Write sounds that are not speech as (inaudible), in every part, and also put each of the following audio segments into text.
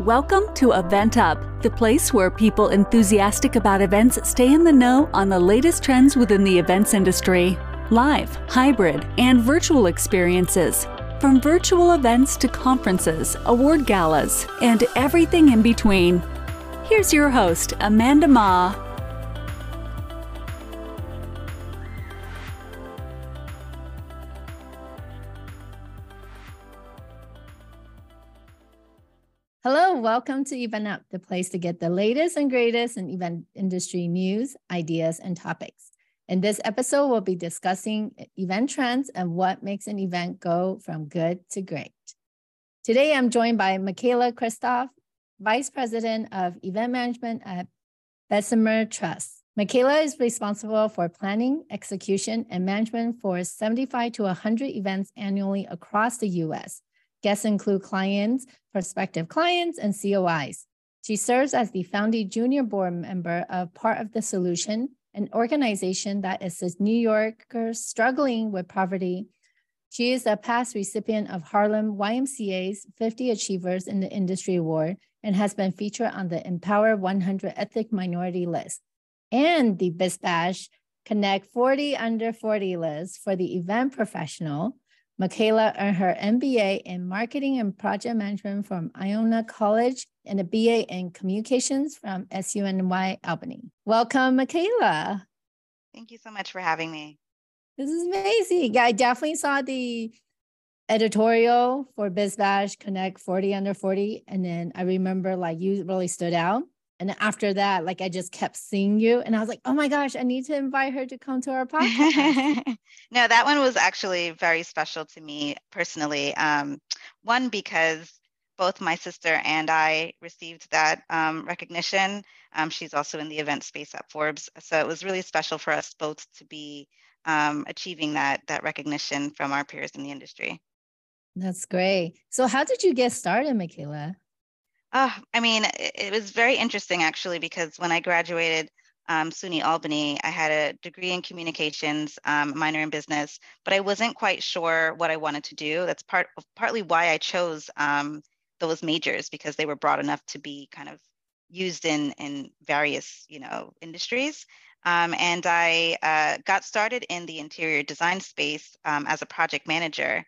Welcome to EventUp, the place where people enthusiastic about events stay in the know on the latest trends within the events industry. Live, hybrid, and virtual experiences. From virtual events to conferences, award galas, and everything in between. Here's your host, Amanda Ma. Welcome to EventUp, the place to get the latest and greatest in event industry news, ideas, and topics. In this episode, we'll be discussing event trends and what makes an event go from good to great. Today, I'm joined by Micaela Christophe, Vice President of Event Management at Bessemer Trust. Micaela is responsible for planning, execution, and management for 75 to 100 events annually across the US Guests include clients, prospective clients, and COIs. She serves as the founding junior board member of Part of the Solution, an organization that assists New Yorkers struggling with poverty. She is a past recipient of Harlem YMCA's 50 Achievers in the Industry Award and has been featured on the EMpower 100 Ethnic Minority list and the BizBash Connect 40 Under 40 list for the event professional Micaela earned her MBA in Marketing and Project Management from Iona College and a BA in Communications from SUNY Albany. Welcome, Micaela. Thank you so much for having me. This is amazing. I definitely saw the editorial for BizBash Connect 40 Under 40. And then I remember like you really stood out. And after that, like I just kept seeing you, and I was like, oh my gosh, I need to invite her to come to our podcast. (laughs) no, that one was actually very special to me personally. Um, one, because both my sister and I received that um, recognition. Um, she's also in the event space at Forbes. So it was really special for us both to be um, achieving that, that recognition from our peers in the industry. That's great. So, how did you get started, Micaela? Uh, I mean, it, it, was very interesting actually because when I graduated um, SUNY Albany, I had a degree in communications, um, minor in business, but I wasn't quite sure what I wanted to do. That's part partly why I chose um, those majors because they were broad enough to be kind of used in in various you know industries. Um, and I uh, got started in the interior design space um, as a project manager.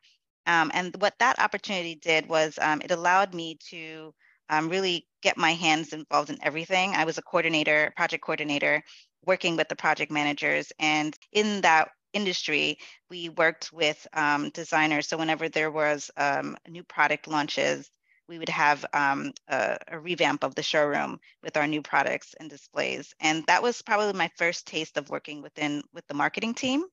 Um, and what that opportunity did was it allowed me to um, really get my hands involved in everything. I was a coordinator, project coordinator, working with the project managers. And in that industry, we worked with um, designers. So whenever there was um, new product launches, we would have um, a, a, revamp of the showroom with our new products and displays. And that was probably my first taste of working within with the marketing team.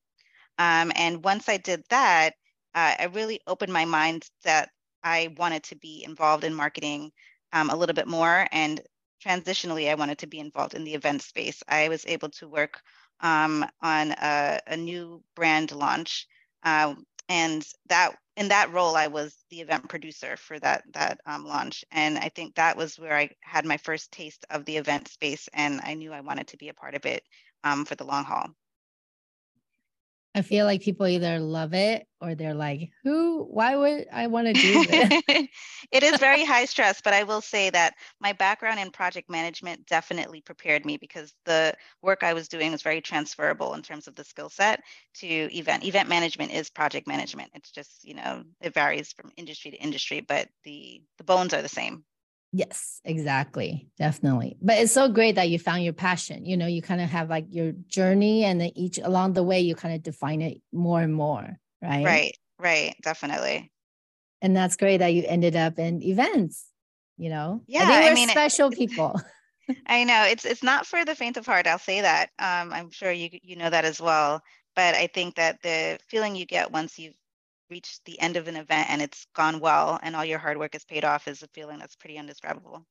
Um, and once I did that, uh, I really opened my mind that I wanted to be involved in marketing um, a little bit more. And transitionally, I wanted to be involved in the event space. I was able to work um, on a, a, new brand launch. Uh, and that in that role, I was the event producer for that that um, launch, and I think that was where I had my first taste of the event space, and I knew I wanted to be a part of it um, for the long haul. I feel like people either love it or they're like, who, why would I want to do (laughs) this? it is very (laughs) high stress, but I will say that my background in project management definitely prepared me because the work I was doing was very transferable in terms of the skill set to event. Event management is project management. It's just, you know, it varies from industry to industry, but the the bones are the same. Yes, exactly. Definitely. But it's so great that you found your passion. You know, you kind of have like your journey and then each along the way you kind of define it more and more, right? Right, right, definitely. And that's great that you ended up in events, you know. Yeah, I mean special it, people. (laughs) (laughs) I know. It's it's not for the faint of heart, I'll say that. Um, I'm sure you you know that as well. But I think that the feeling you get once you've reached the end of an event and it's gone well and all your hard work is paid off is a feeling that's pretty indescribable.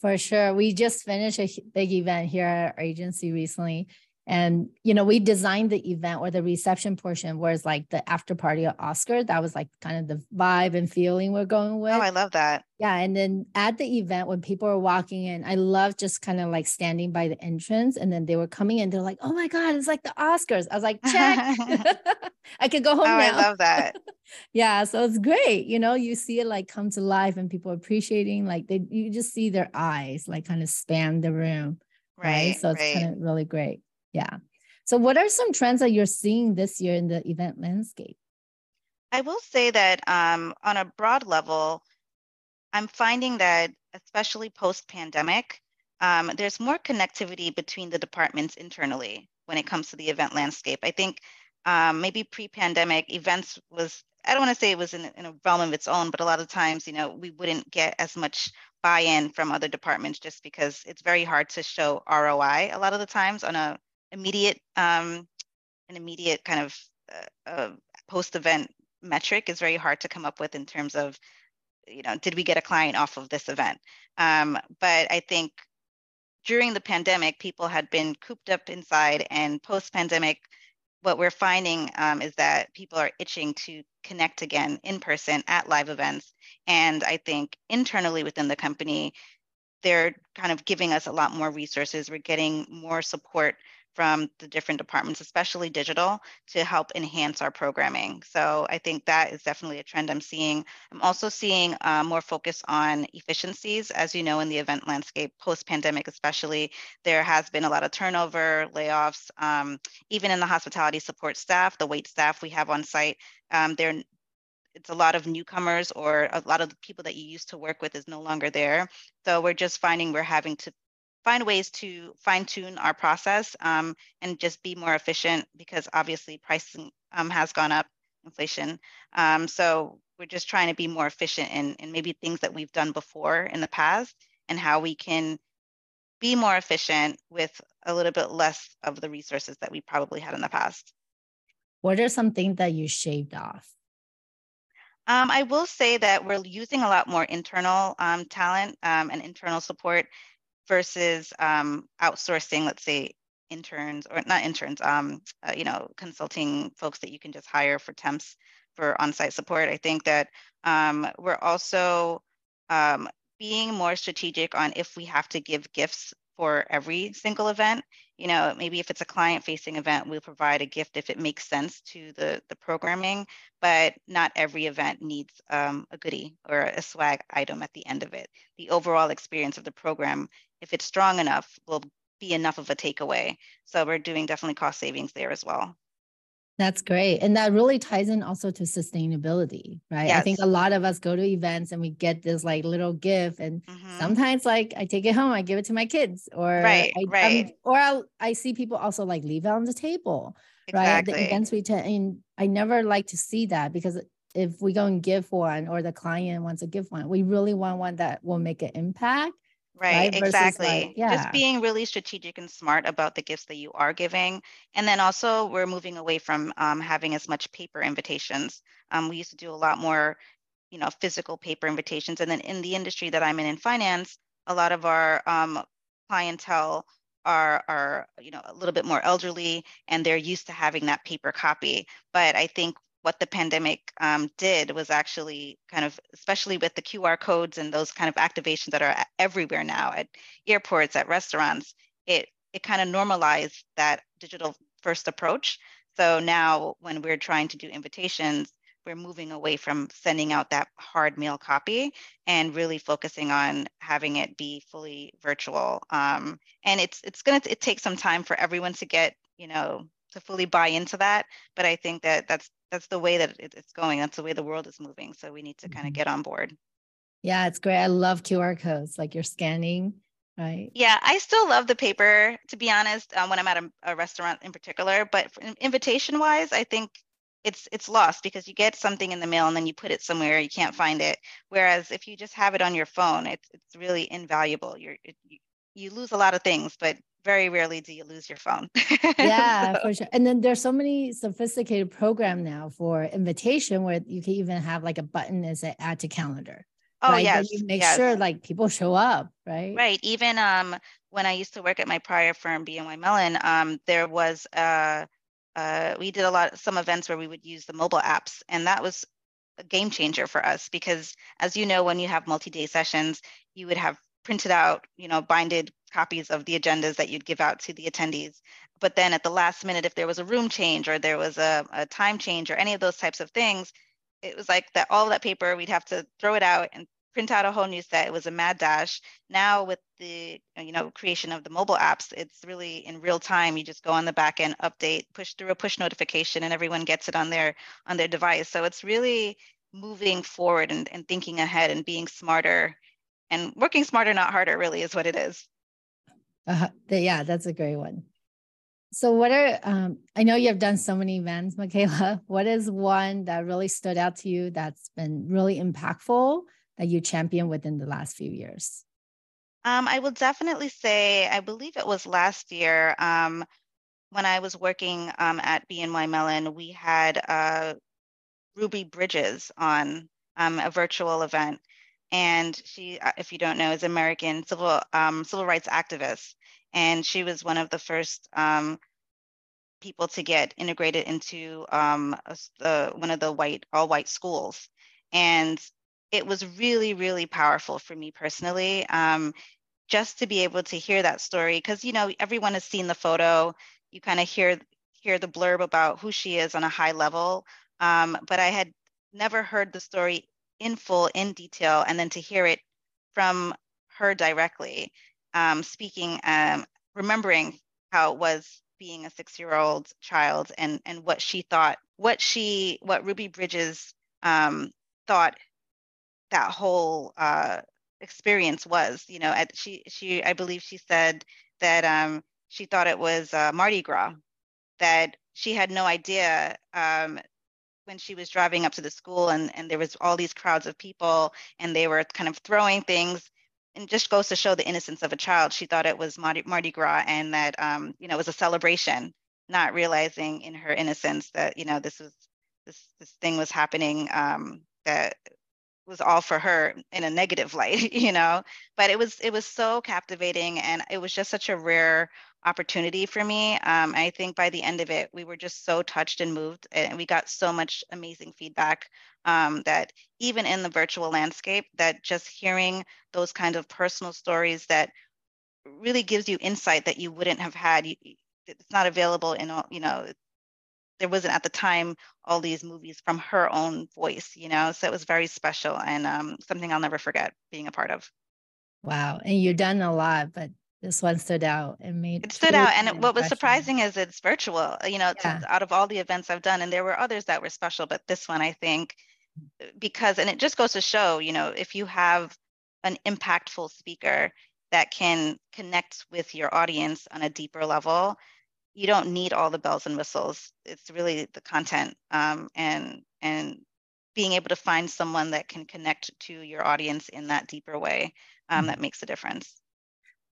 For sure. We just finished a big event here at our agency recently. And you know, we designed the event or the reception portion, whereas like the after party at Oscar, that was like kind of the vibe and feeling we're going with. Oh, I love that. Yeah. And then at the event, when people were walking in, I love just kind of like standing by the entrance. And then they were coming in, they're like, oh my God, it's like the Oscars. I was like, check. (laughs) (laughs) I could go home oh, now. I love that. (laughs) yeah. So it's great. You know, you see it like come to life and people appreciating, like they you just see their eyes like kind of span the room. Right. right? So it's right. kind of really great. Yeah. So, what are some trends that you're seeing this year in the event landscape? I will say that um, on a broad level, I'm finding that, especially post pandemic, um, there's more connectivity between the departments internally when it comes to the event landscape. I think um, maybe pre pandemic events was, I don't want to say it was in, in a realm of its own, but a lot of times, you know, we wouldn't get as much buy in from other departments just because it's very hard to show ROI a lot of the times on a immediate um, an immediate kind of uh, uh, post-event metric is very hard to come up with in terms of you know did we get a client off of this event? Um, but i think during the pandemic people had been cooped up inside and post-pandemic what we're finding um, is that people are itching to connect again in person at live events. And i think internally within the company they're kind of giving us a lot more resources. We're getting more support from the different departments, especially digital, to help enhance our programming. So I think that is definitely a trend I'm seeing. I'm also seeing uh, more focus on efficiencies. As you know, in the event landscape, post pandemic especially, there has been a lot of turnover, layoffs, um, even in the hospitality support staff, the wait staff we have on site. Um, they're it's a lot of newcomers or a lot of the people that you used to work with is no longer there. So we're just finding we're having to find ways to fine tune our process um, and just be more efficient because obviously pricing um, has gone up, inflation. Um, so we're just trying to be more efficient in, in maybe things that we've done before in the past and how we can be more efficient with a little bit less of the resources that we probably had in the past. What are some things that you shaved off? Um, I will say that we're using a lot more internal um, talent um, and internal support versus um, outsourcing, let's say interns or not interns, um, uh, you know, consulting folks that you can just hire for temps for on-site support. I think that um, we're also um, being more strategic on if we have to give gifts for every single event. You know, maybe if it's a client facing event, we'll provide a gift if it makes sense to the, the programming, but not every event needs um, a goodie or a swag item at the end of it. The overall experience of the program if it's strong enough, will be enough of a takeaway. So we're doing definitely cost savings there as well. That's great. And that really ties in also to sustainability, right? Yes. I think a lot of us go to events and we get this like little gift and mm-hmm. sometimes like I take it home, I give it to my kids or right, I, right. or I'll, I see people also like leave it on the table, exactly. right? The events we attend, I never like to see that because if we go and give one or the client wants to give one, we really want one that will make an impact Right, right? exactly. Like, yeah. Just being really strategic and smart about the gifts that you are giving. And then also, we're moving away from um, having as much paper invitations. Um, we used to do a lot more, you know, physical paper invitations. And then in the industry that I'm in, in finance, a lot of our um, clientele are are you know a little bit more elderly and they're used to having that paper copy but i think what the pandemic um, did was actually kind of, especially with the QR codes and those kind of activations that are everywhere now at airports, at restaurants, it it kind of normalized that digital first approach. So now when we're trying to do invitations, we're moving away from sending out that hard mail copy and really focusing on having it be fully virtual. Um, and it's it's gonna it take some time for everyone to get you know to fully buy into that. But I think that that's that's the way that it's going. That's the way the world is moving. So we need to kind of mm-hmm. get on board. Yeah, it's great. I love QR codes, like you're scanning, right? Yeah, I still love the paper, to be honest, um, when I'm at a, a, restaurant in particular. But invitation wise, I think it's it's lost because you get something in the mail and then you put it somewhere you can't find it. Whereas if you just have it on your phone, it's it's really invaluable. You're it, you, you lose a lot of things, but very rarely do you lose your phone. yeah, so. (laughs) for sure. And then there's so many sophisticated program now for invitation where you can even have like a button that say add to calendar. Oh right? yes, you make yes. sure like people show up, right? Right. Even um when I used to work at my prior firm, BNY Mellon, um, there was uh, uh, we did a lot some events where we would use the mobile apps, and that was a game changer for us because, as you know, when you have multi-day sessions, you would have printed out, you know, binded copies of the agendas that you'd give out to the attendees. But then at the last minute, if there was a room change or there was a, a time change or any of those types of things, it was like that all of that paper, we'd have to throw it out and print out a whole new set. It was a mad dash. Now with the you know creation of the mobile apps, it's really in real time. You just go on the back end, update, push through a push notification, and everyone gets it on their on their device. So it's really moving forward and, and thinking ahead and being smarter and working smarter, not harder, really is what it is. Uh, yeah, that's a great one. So, what are, um, I know you have done so many events, Micaela. What is one that really stood out to you that's been really impactful that you championed within the last few years? Um, I will definitely say, I believe it was last year um, when I was working um, at BNY Mellon, we had uh, Ruby Bridges on um, a virtual event and she, uh, if you don't know, is American civil um, civil rights activist, and she was one of the first um, people to get integrated into um, one of the white all white schools, and it was really really powerful for me personally, um, just to be able to hear that story. Because you know everyone has seen the photo, you kind of hear hear the blurb about who she is on a high level, um, but I had never heard the story in full, in detail, and then to hear it from her directly, um, speaking, um, remembering how it was being a six-year-old child and and what she thought, what she, what Ruby Bridges um, thought that whole uh, experience was. You know, at, she she I believe she said that um, she thought it was uh, Mardi Gras, that she had no idea um, when she was driving up to the school and, and there was all these crowds of people and they were kind of throwing things and just goes to show the innocence of a child. She thought it was Mardi, Mardi Gras and that, um, you know, it was a celebration, not realizing in her innocence that, you know, this was, this, this thing was happening um, that was all for her in a negative (laughs) light, you know, but it was, it was so captivating and it was just such a rare opportunity for me. Um, I think by the end of it, we were just so touched and moved, and we got so much amazing feedback um, that even in the virtual landscape, that just hearing those kind of personal stories that really gives you insight that you wouldn't have had. it's not available in all, you know, there wasn't at the time all these movies from her own voice, you know, so it was very special and um, something I'll never forget being a part of. Wow. And you've done a lot, but this one stood out and made it stood out and what was surprising is it's virtual you know yeah. out of all the events i've done and there were others that were special but this one i think because and it just goes to show you know if you have an impactful speaker that can connect with your audience on a deeper level you don't need all the bells and whistles it's really the content um, and and being able to find someone that can connect to your audience in that deeper way um, mm-hmm. that makes a difference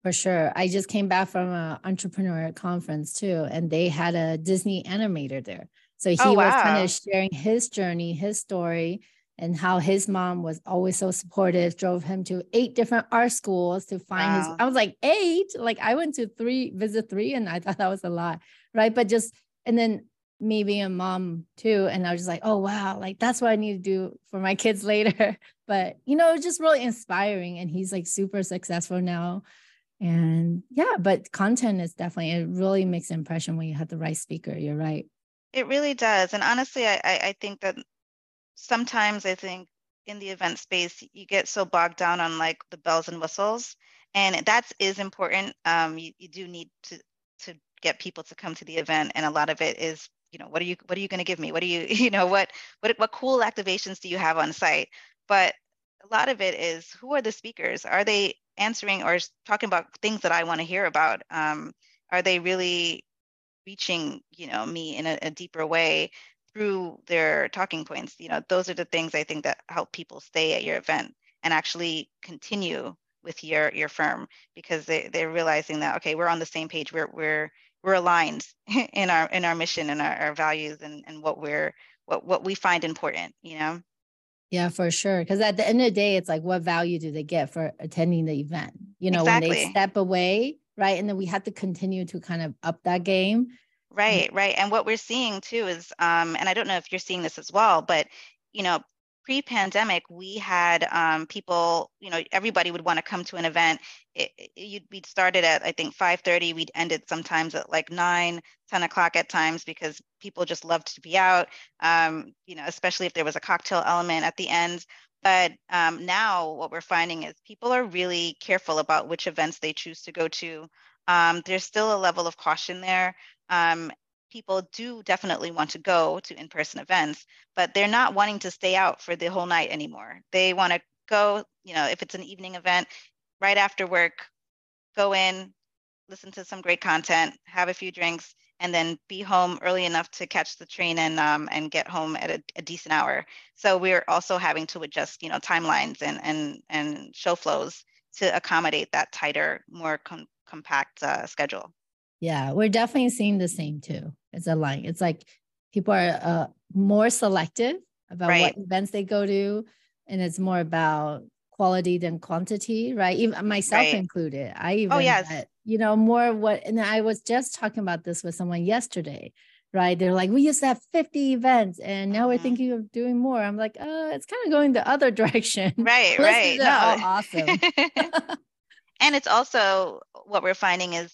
for sure. I just came back from an entrepreneur conference too, and they had a Disney animator there. So he oh, wow. was kind of sharing his journey, his story, and how his mom was always so supportive, drove him to eight different art schools to find wow. his. I was like, eight? Like I went to three, visit three, and I thought that was a lot. Right. But just, and then me being a mom too. And I was just like, oh, wow, like that's what I need to do for my kids (laughs) later. But, you know, it's just really inspiring. And he's like super successful now and yeah but content is definitely it really makes an impression when you have the right speaker you're right. It really does and honestly i i think that sometimes i think in the event space you get so bogged down on like the bells and whistles and that is important um you, you do need to to get people to come to the event and a lot of it is you know what are you what are you going to give me? What do you (laughs) you know what what what cool activations do you have on site? But a lot of it is who are the speakers? Are they answering or talking about things that I want to hear about? Um, are they really reaching, you know, me in a, a, deeper way through their talking points? You know, those are the things I think that help people stay at your event and actually continue with your your firm because they, they're realizing that okay, we're on the same page. We're we're we're aligned (laughs) in our in our mission and our, our values and, and what we're what what we find important, you know. Yeah, for sure. Because at the end of the day, it's like, what value do they get for attending the event? You know, exactly. when they step away, right? And then we have to continue to kind of up that game. Right, right. And what we're seeing too is, um, and I don't know if you're seeing this as well, but you know, pre-pandemic, we had um, people, you know, everybody would want to come to an event. It, it, we'd started at, I think, 5.30. We'd ended sometimes at like 9, 10 o'clock at times because people just loved to be out, um, you know, especially if there was a cocktail element at the end. But um, now what we're finding is people are really careful about which events they choose to go to. Um, there's still a level of caution there. Um, people do definitely want to go to in-person events, but they're not wanting to stay out for the whole night anymore. They want to go, you know, if it's an evening event, right after work, go in, listen to some great content, have a few drinks, and then be home early enough to catch the train and um, and get home at a, a, decent hour. So we're also having to adjust, you know, timelines and and and show flows to accommodate that tighter, more com- compact uh, schedule. Yeah, we're definitely seeing the same too. It's a line. It's like people are uh, more selective about right. what events they go to, and it's more about quality than quantity, right? Even myself right. included. I oh, even, oh yes, you know, more what. And I was just talking about this with someone yesterday, right? They're like, we used to have 50 events and now we're mm-hmm. thinking of doing more. I'm like, oh, it's kind of going the other (laughs) direction. Right, right. No. awesome. (laughs) and it's also what we're finding is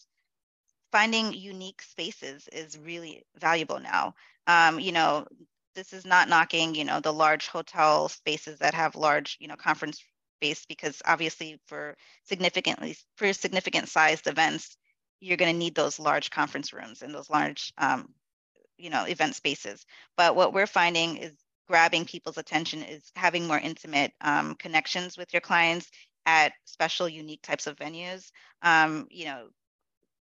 finding unique spaces is really valuable now. Um, you know, this is not knocking, you know, the large hotel spaces that have large, you know, conference space because obviously for significantly for significant sized events, you're going to need those large conference rooms and those large, um, you know, event spaces. But what we're finding is grabbing people's attention is having more intimate um, connections with your clients at special, unique types of venues. Um, you know,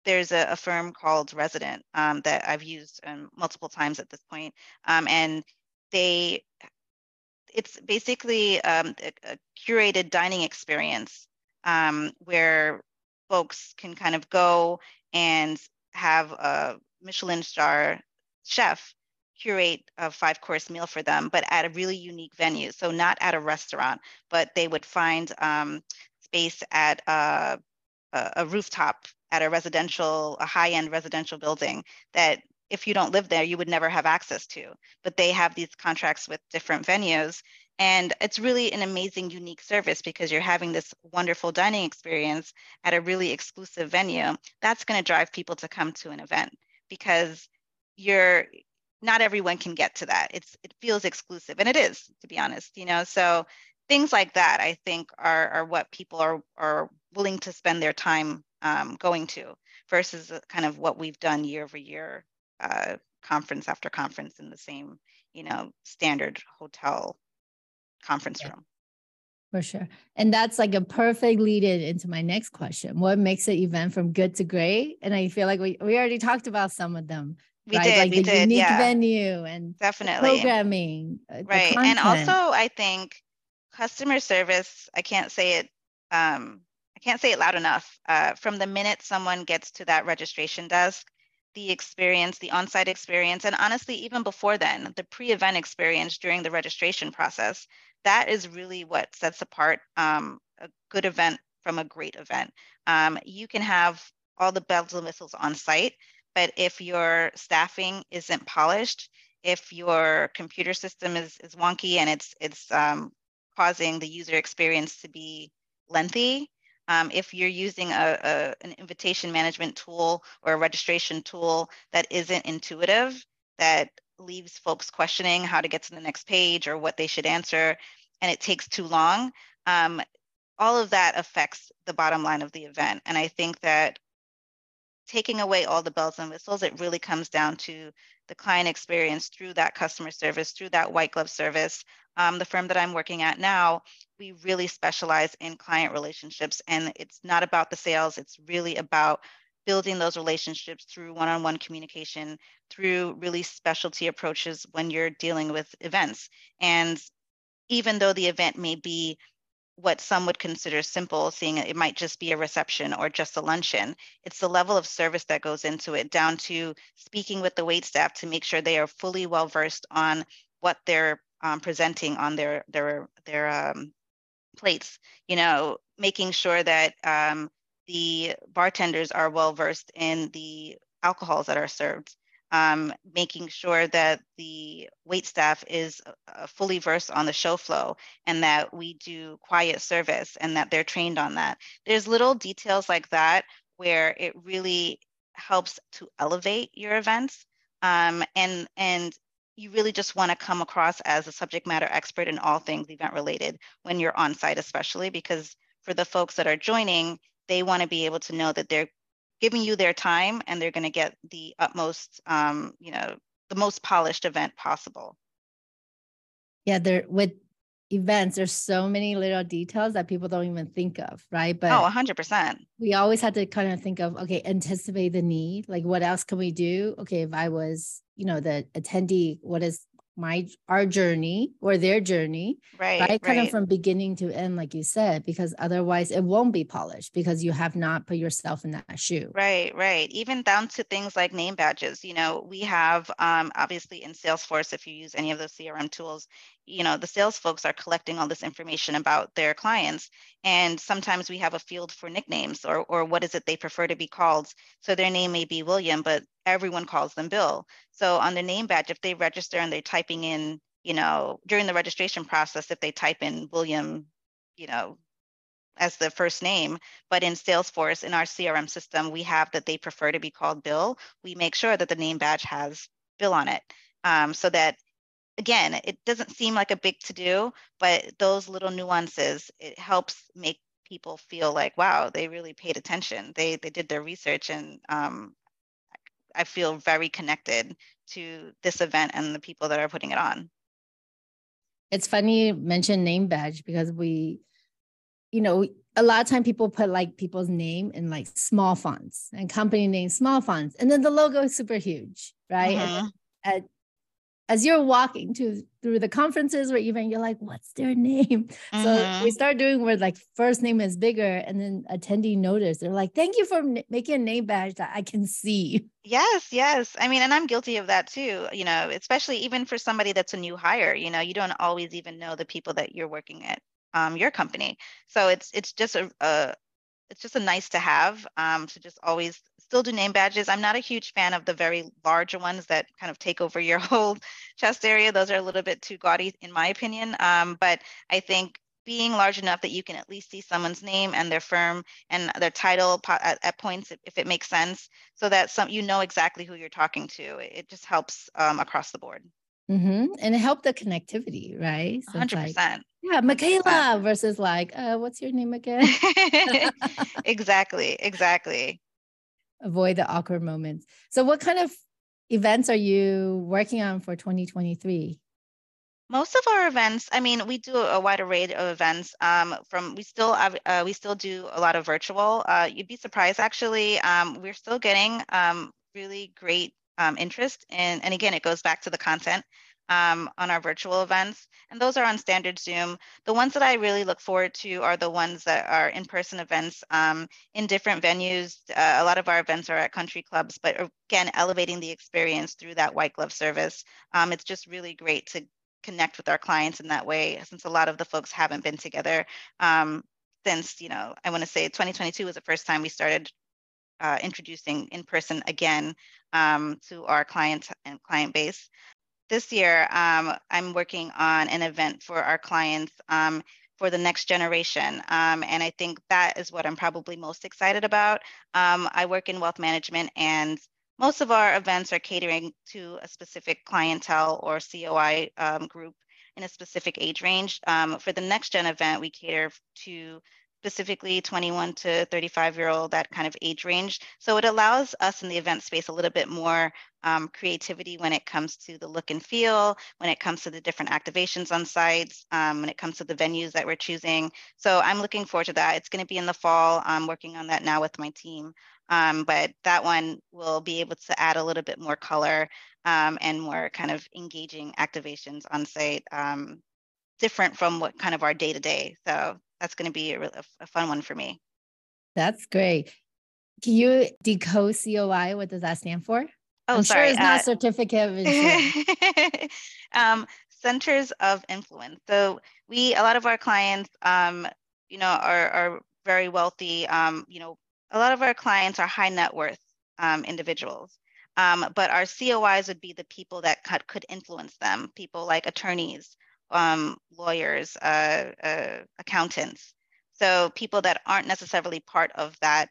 there's a, a firm called Resident um, that I've used um, multiple times at this point, um, and they it's basically um, a, a, curated dining experience um, where folks can kind of go and have a Michelin star chef curate a five course meal for them, but at a really unique venue. So not at a restaurant, but they would find um, space at a, a, rooftop at a residential, a high-end residential building that if you don't live there, you would never have access to. But they have these contracts with different venues. And it's really an amazing, unique service because you're having this wonderful dining experience at a really exclusive venue. That's going to drive people to come to an event because you're not everyone can get to that. It's it feels exclusive, and it is, to be honest. You know, so things like that, I think, are are what people are are willing to spend their time um, going to versus kind of what we've done year over year, uh, conference after conference in the same, you know, standard hotel conference yeah. room. For sure. And that's like a perfect lead in into my next question. What makes an event from good to great? And I feel like we, we already talked about some of them. We right? did. Like we the did, unique yeah. venue and definitely programming. Uh, right. And also I think customer service, I can't say it um, can't say it loud enough. Uh, from the minute someone gets to that registration desk, the experience, the on site experience, and honestly, even before then, the pre event experience during the registration process, that is really what sets apart um, a good event from a great event. Um, you can have all the bells and whistles on site, but if your staffing isn't polished, if your computer system is, is wonky and it's it's um, causing the user experience to be lengthy, um, if you're using a, a, an invitation management tool or a registration tool that isn't intuitive, that leaves folks questioning how to get to the next page or what they should answer, and it takes too long, um, all of that affects the bottom line of the event. And I think that taking away all the bells and whistles, it really comes down to the client experience through that customer service, through that white glove service. Um, the firm that I'm working at now, we really specialize in client relationships, and it's not about the sales, it's really about building those relationships through one on one communication, through really specialty approaches when you're dealing with events. And even though the event may be what some would consider simple, seeing it might just be a reception or just a luncheon. It's the level of service that goes into it, down to speaking with the wait staff to make sure they are fully well versed on what they're um, presenting on their their their um, plates. You know, making sure that um, the bartenders are well versed in the alcohols that are served um, making sure that the wait staff is uh, fully versed on the show flow and that we do quiet service and that they're trained on that. There's little details like that where it really helps to elevate your events um, and and you really just want to come across as a subject matter expert in all things event related when you're on site especially because for the folks that are joining they want to be able to know that they're giving you their time and they're going to get the utmost um, you know the most polished event possible. Yeah there with events there's so many little details that people don't even think of right? But oh 100% we always had to kind of think of okay anticipate the need. Like what else can we do? Okay if i was you know the attendee what is my our journey or their journey right, right? Kind right. of from beginning to end like you said because otherwise it won't be polished because you have not put yourself in that shoe. Right right. Even down to things like name badges you know we have um, obviously in salesforce if you use any of those crm tools you know the sales folks are collecting all this information about their clients and sometimes we have a field for nicknames or or what is it they prefer to be called. So their name may be william but everyone calls them bill. So on the name badge if they register and they're typing in you know during the registration process if they type in william you know as the first name but in salesforce in our crm system we have that they prefer to be called bill we make sure that the name badge has bill on it um, so that again, it doesn't seem like a big to do, but those little nuances, it helps make people feel like, wow, they really paid attention. They they did their research, and um, I feel very connected to this event and the people that are putting it on. It's funny you mention name badge because we, you know, a lot of time people put like people's name in like small fonts and company name small fonts, and then the logo is super huge, right? Mm-hmm. at as you're walking to through the conferences or even you're like what's their name? Mm-hmm. (laughs) so we start doing where like first name is bigger and then attendee notice. They're like thank you for n- making a name badge that i can see. Yes yes. I mean and i'm guilty of that too you know especially even for somebody that's a new hire you know you don't always even know the people that you're working at um, your company. So it's it's just a, a it's just a nice to have um, to just always still do name badges. I'm not a huge fan of the very large ones that kind of take over your (laughs) whole chest area. Those are a little bit too gaudy, in my opinion. Um, but I think being large enough that you can at least see someone's name and their firm and their title at, at points if it makes sense, so that some you know exactly who you're talking to. It just helps um, across the board. Mm-hmm. And it helped the connectivity, right? So 100%. Like, yeah, Micaela versus like, uh, what's your name again? (laughs) (laughs) exactly, exactly. Avoid the awkward moments. So, what kind of events are you working on for 2023? Most of our events, I mean, we do a wide array of events. Um, from we still uh, we still do a lot of virtual. Uh, you'd be surprised, actually. Um, we're still getting um, really great um, interest. And, and again, it goes back to the content um, on our virtual events. And those are on standard Zoom. The ones that I really look forward to are the ones that are in-person events um, in different venues. Uh, a lot of our events are at country clubs, but again, elevating the experience through that white glove service. Um, it's just really great to connect with our clients in that way, since a lot of the folks haven't been together um, since, you know, I want to say 2022 was the first time we started uh, introducing in person again um, to our clients and client base. This year, um, I'm working on an event for our clients um, for the next generation. Um, and I think that is what I'm probably most excited about. Um, I work in wealth management, and most of our events are catering to a specific clientele or COI um, group in a specific age range. for the next gen event, we cater to specifically 21 to 35 year old, that kind of age range. So it allows us in the event space a little bit more um, creativity when it comes to the look and feel, when it comes to the different activations on sites, um, when it comes to the venues that we're choosing. So I'm looking forward to that. It's going to be in the fall. I'm working on that now with my team. Um, but that one will be able to add a little bit more color um, and more kind of engaging activations on site, um, different from what kind of our day to day. So that's going to be a, a fun one for me. That's great. Can you decode COI? What does that stand for? Oh, I'm sorry. Sure it's not uh, certificate of insurance. (laughs) um, centers of influence. So we, a lot of our clients, um, you know, are, are very wealthy, um, you know, a lot of our clients are high net worth um, individuals. Um, but our COIs would be the people that could, could influence them, people like attorneys, um, lawyers, uh, uh, accountants. So people that aren't necessarily part of that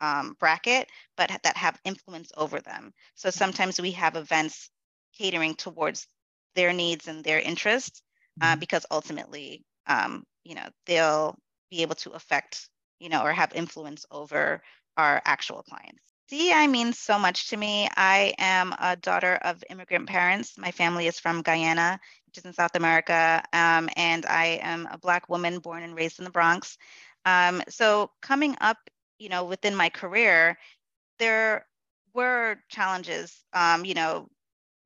um, bracket, but that have influence over them. So sometimes we have events catering towards their needs and their interests, uh, mm-hmm. because ultimately, um, you know, they'll be able to affect, you know, or have influence over our actual clients. DEI means so much to me. I am a daughter of immigrant parents. My family is from Guyana, which is in South America, um, and I am a Black woman born and raised in the Bronx. Um, so coming up, you know, within my career, there were challenges, um, you know,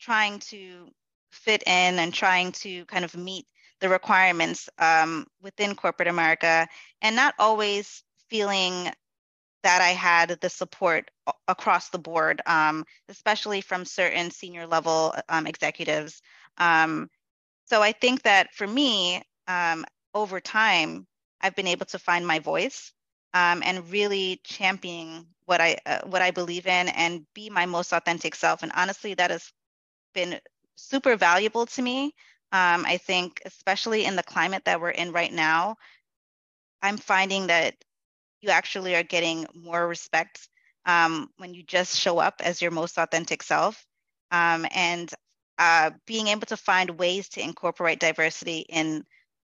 trying to fit in and trying to kind of meet the requirements um, within corporate America, and not always feeling that I had the support across the board, um, especially from certain senior level um, executives. Um, so I think that for me, um, over time, I've been able to find my voice um, and really championing what I uh, what I believe in and be my most authentic self. And honestly, that has been super valuable to me. Um, I think, especially in the climate that we're in right now, I'm finding that you actually are getting more respect um, when you just show up as your most authentic self. Um, and uh, being able to find ways to incorporate diversity in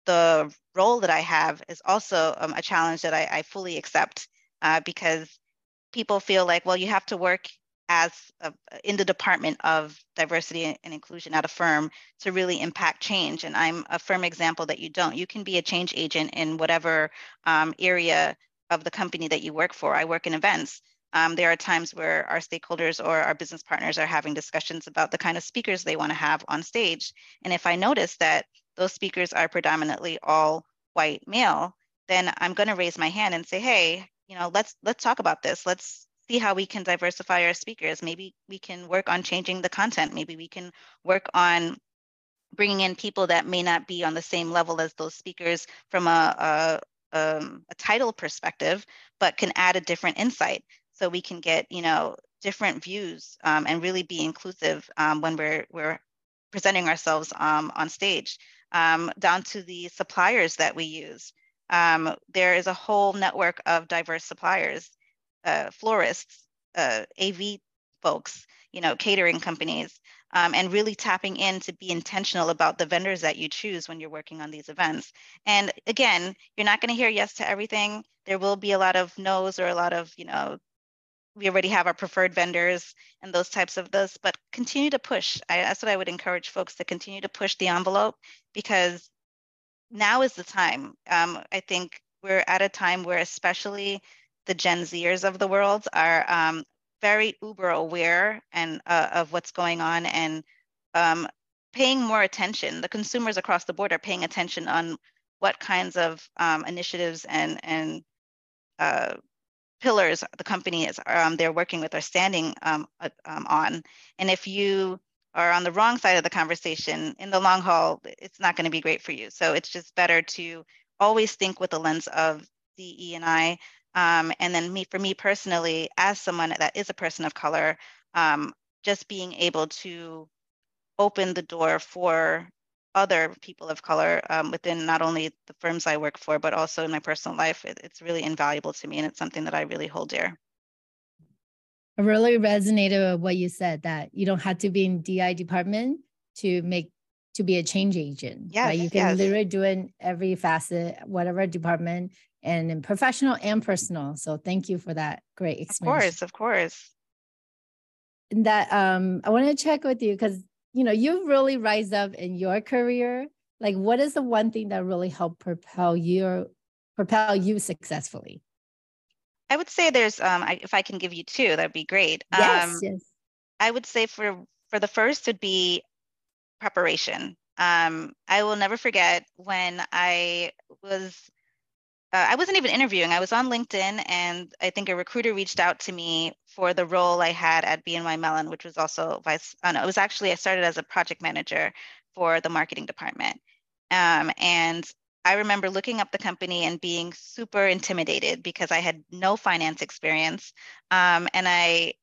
the role that I have is also um, a challenge that I, I fully accept uh, because people feel like, well, you have to work as a, in the department of diversity and inclusion at a firm to really impact change. And I'm a firm example that you don't. You can be a change agent in whatever um, area of the company that you work for. I work in events. Um, there are times where our stakeholders or our business partners are having discussions about the kind of speakers they want to have on stage. And if I notice that those speakers are predominantly all white male, then I'm going to raise my hand and say, hey, you know, let's let's talk about this. Let's see how we can diversify our speakers. Maybe we can work on changing the content. Maybe we can work on bringing in people that may not be on the same level as those speakers from a, um, a title perspective, but can add a different insight. So we can get, you know, different views um, and really be inclusive um, when we're, we're presenting ourselves um, on stage, um, down to the suppliers that we use. Um, there is a whole network of diverse suppliers, uh, florists, uh, AV folks, you know, catering companies, um, and really tapping in to be intentional about the vendors that you choose when you're working on these events. And again, you're not going to hear yes to everything. There will be a lot of no's or a lot of, you know, we already have our preferred vendors and those types of this, but continue to push. I, that's what I would encourage folks to continue to push the envelope because now is the time. Um, I think we're at a time where especially the Gen Zers of the world are um, very uber aware and uh, of what's going on and um, paying more attention. The consumers across the board are paying attention on what kinds of um, initiatives and and uh, pillars the company is um, they're working with or standing um, uh, um, on. And if you are on the wrong side of the conversation in the long haul, it's not going to be great for you. So it's just better to always think with the lens of DE and I um, and then me, for me personally, as someone that is a person of color, um, just being able to open the door for other people of color um, within not only the firms I work for, but also in my personal life, it, it's really invaluable to me. And it's something that I really hold dear. I really resonated with what you said that you don't have to be in DI department to make to be a change agent. Yeah, right? you can yes. literally do it in every facet, whatever department, and in professional and personal. So thank you for that great experience. Of course, of course. And that um, I want to check with you because you know you really rise up in your career. Like, what is the one thing that really helped propel you propel you successfully? I would say there's um, I, if I can give you two, that'd be great. Yes, um, yes. I would say for for the first would be preparation. Um, I will never forget when I was, uh, I wasn't even interviewing. I was on LinkedIn, and I think a recruiter reached out to me for the role I had at BNY Mellon, which was also vice. Oh no, it was actually I started as a project manager for the marketing department, um, and I remember looking up the company and being super intimidated because I had no finance experience. Um, and I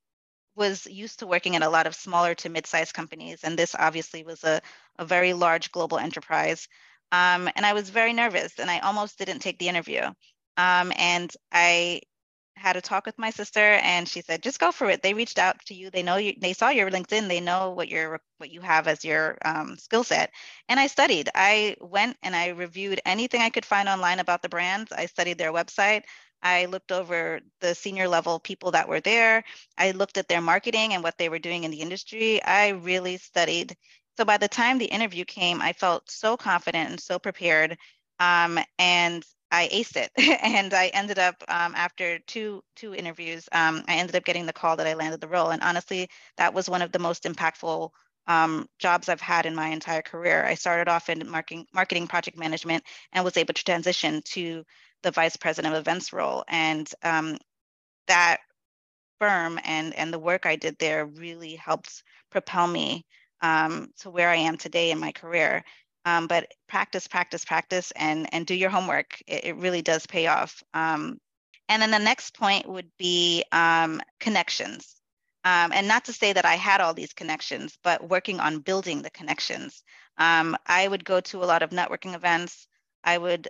was used to working at a lot of smaller to mid-sized companies. And this obviously was a, a very large global enterprise. Um, and I was very nervous and I almost didn't take the interview. Um, and I had a talk with my sister and she said just go for it. They reached out to you. They know you they saw your linkedin. They know what your what you have as your um, skill set. And i studied. I went and i reviewed anything i could find online about the brands. I studied their website. I looked over the senior level people that were there. I looked at their marketing and what they were doing in the industry. I really studied so by the time the interview came i felt so confident and so prepared um, and I aced it, (laughs) and I ended up um, after two two interviews, um, I ended up getting the call that I landed the role. And honestly, that was one of the most impactful um, jobs I've had in my entire career. I started off in marketing marketing project management and was able to transition to the vice president of events role. And um, that firm and and the work I did there really helped propel me um, to where I am today in my career. Um, but practice, practice, practice, and and do your homework. It, it really does pay off. Um, and then the next point would be um, connections. Um, and not to say that I had all these connections, but working on building the connections. Um, I would go to a lot of networking events. I would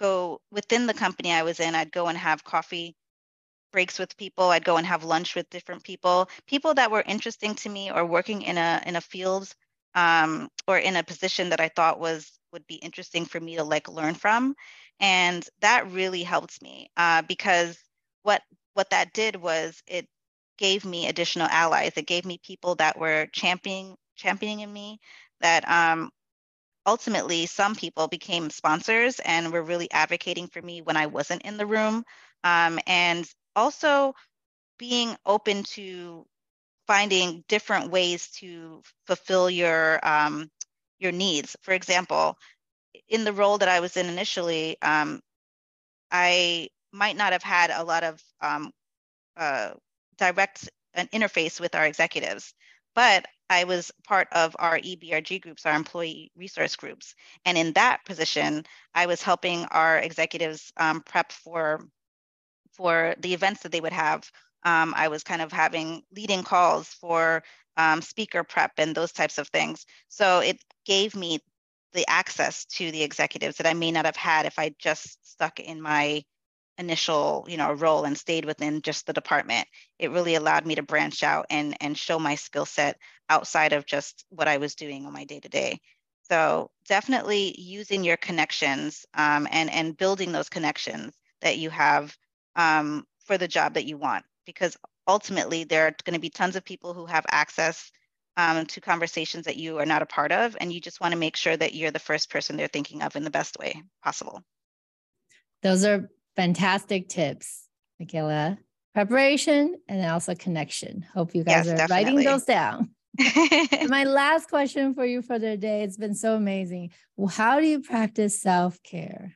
go within the company I was in. I'd go and have coffee breaks with people. I'd go and have lunch with different people, people that were interesting to me or working in a in a field um, or in a position that I thought was would be interesting for me to like learn from, and that really helped me uh, because what what that did was it gave me additional allies. It gave me people that were championing championing in me. That um, ultimately some people became sponsors and were really advocating for me when I wasn't in the room, um, and also being open to finding different ways to fulfill your um, your needs. For example, in the role that I was in initially, um, I might not have had a lot of um, uh, direct an interface with our executives, but I was part of our EBRG groups, our employee resource groups, and in that position, I was helping our executives um, prep for for the events that they would have. Um, I was kind of having leading calls for um, speaker prep and those types of things. So it gave me the access to the executives that I may not have had if I just stuck in my initial you know role and stayed within just the department. It really allowed me to branch out and and show my skill set outside of just what i was doing on my day to day so definitely using your connections um, and and building those connections that you have um, for the job that you want because ultimately there are going to be tons of people who have access um, to conversations that you are not a part of and you just want to make sure that you're the first person they're thinking of in the best way possible. Those are fantastic tips Micaela. Preparation and also connection. Hope you guys yes, are definitely. writing those down. (laughs) My last question for you for the day it's been so amazing. How do you practice self-care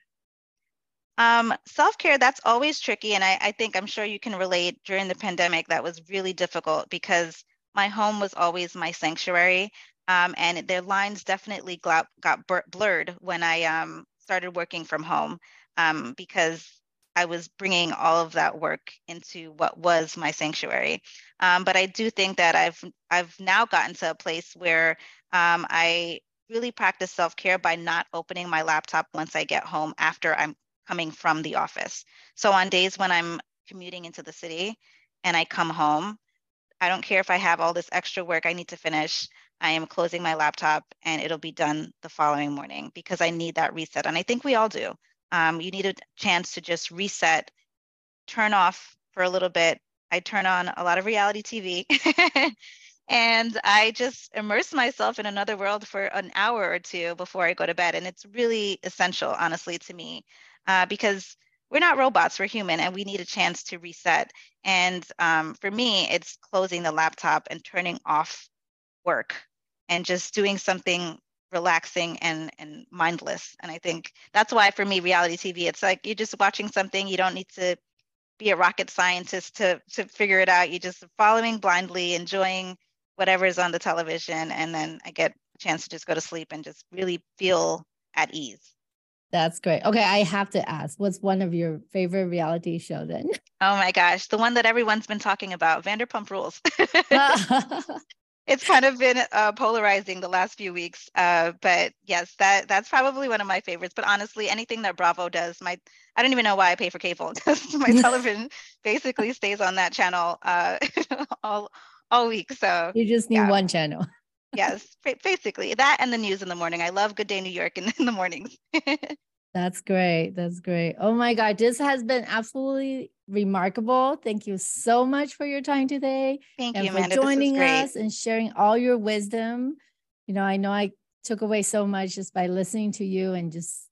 um, Self care, that's always tricky. And I, I think I'm sure you can relate during the pandemic, that was really difficult because my home was always my sanctuary. Um, and their lines definitely got, got blurred when I um, started working from home um, because I was bringing all of that work into what was my sanctuary. Um, but I do think that I've I've now gotten to a place where um, I really practice self care by not opening my laptop once I get home after I'm coming from the office. So on days when I'm commuting into the city and I come home, I don't care if I have all this extra work I need to finish. I am closing my laptop and it'll be done the following morning because I need that reset. And I think we all do. Um, you need a chance to just reset, turn off for a little bit. I turn on a lot of reality TV (laughs) and I just immerse myself in another world for an hour or two before I go to bed. And it's really essential, honestly, to me uh, because we're not robots, we're human, and we need a chance to reset. And um, for me, it's closing the laptop and turning off work and just doing something relaxing and and mindless. And I think that's why for me, reality TV, it's like you're just watching something. You don't need to be a rocket scientist to to figure it out. You're just following blindly, enjoying whatever is on the television, and then I get a chance to just go to sleep and just really feel at ease. That's great. Okay, I have to ask, what's one of your favorite reality show then? (laughs) Oh my gosh, the one that everyone's been talking about, Vanderpump Rules. (laughs) (laughs) it's kind of been uh, polarizing the last few weeks, uh, but yes, that that's probably one of my favorites. But honestly, anything that Bravo does, my I don't even know why I pay for cable because my television basically stays on that channel uh, all all week. So you just need yeah. one channel yes, basically that and the news in the morning. I love Good Day New York in, in the mornings. That's great. That's great. Oh my God. This has been absolutely remarkable. Thank you so much for your time today. Thank and you, for Amanda. joining us and sharing all your wisdom. You know, I know I took away so much just by listening to you and just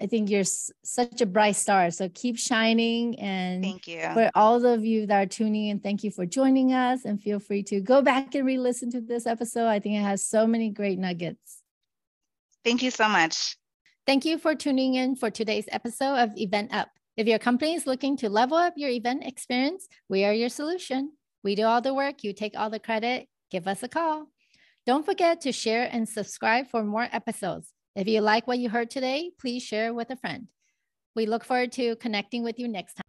I think you're such a bright star. So keep shining. And thank you for all of you that are tuning in. Thank you for joining us. And feel free to go back and re-listen to this episode. I think it has so many great nuggets. Thank you so much. Thank you for tuning in for today's episode of EventUp. If your company is looking to level up your event experience, we are your solution. We do all the work, you take all the credit. Give us a call. Don't forget to share and subscribe for more episodes. If you like what you heard today, please share with a friend. We look forward to connecting with you next time.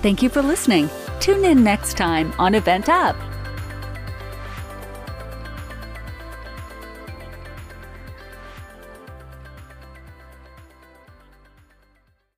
Thank you for listening. Tune in next time on EventUp.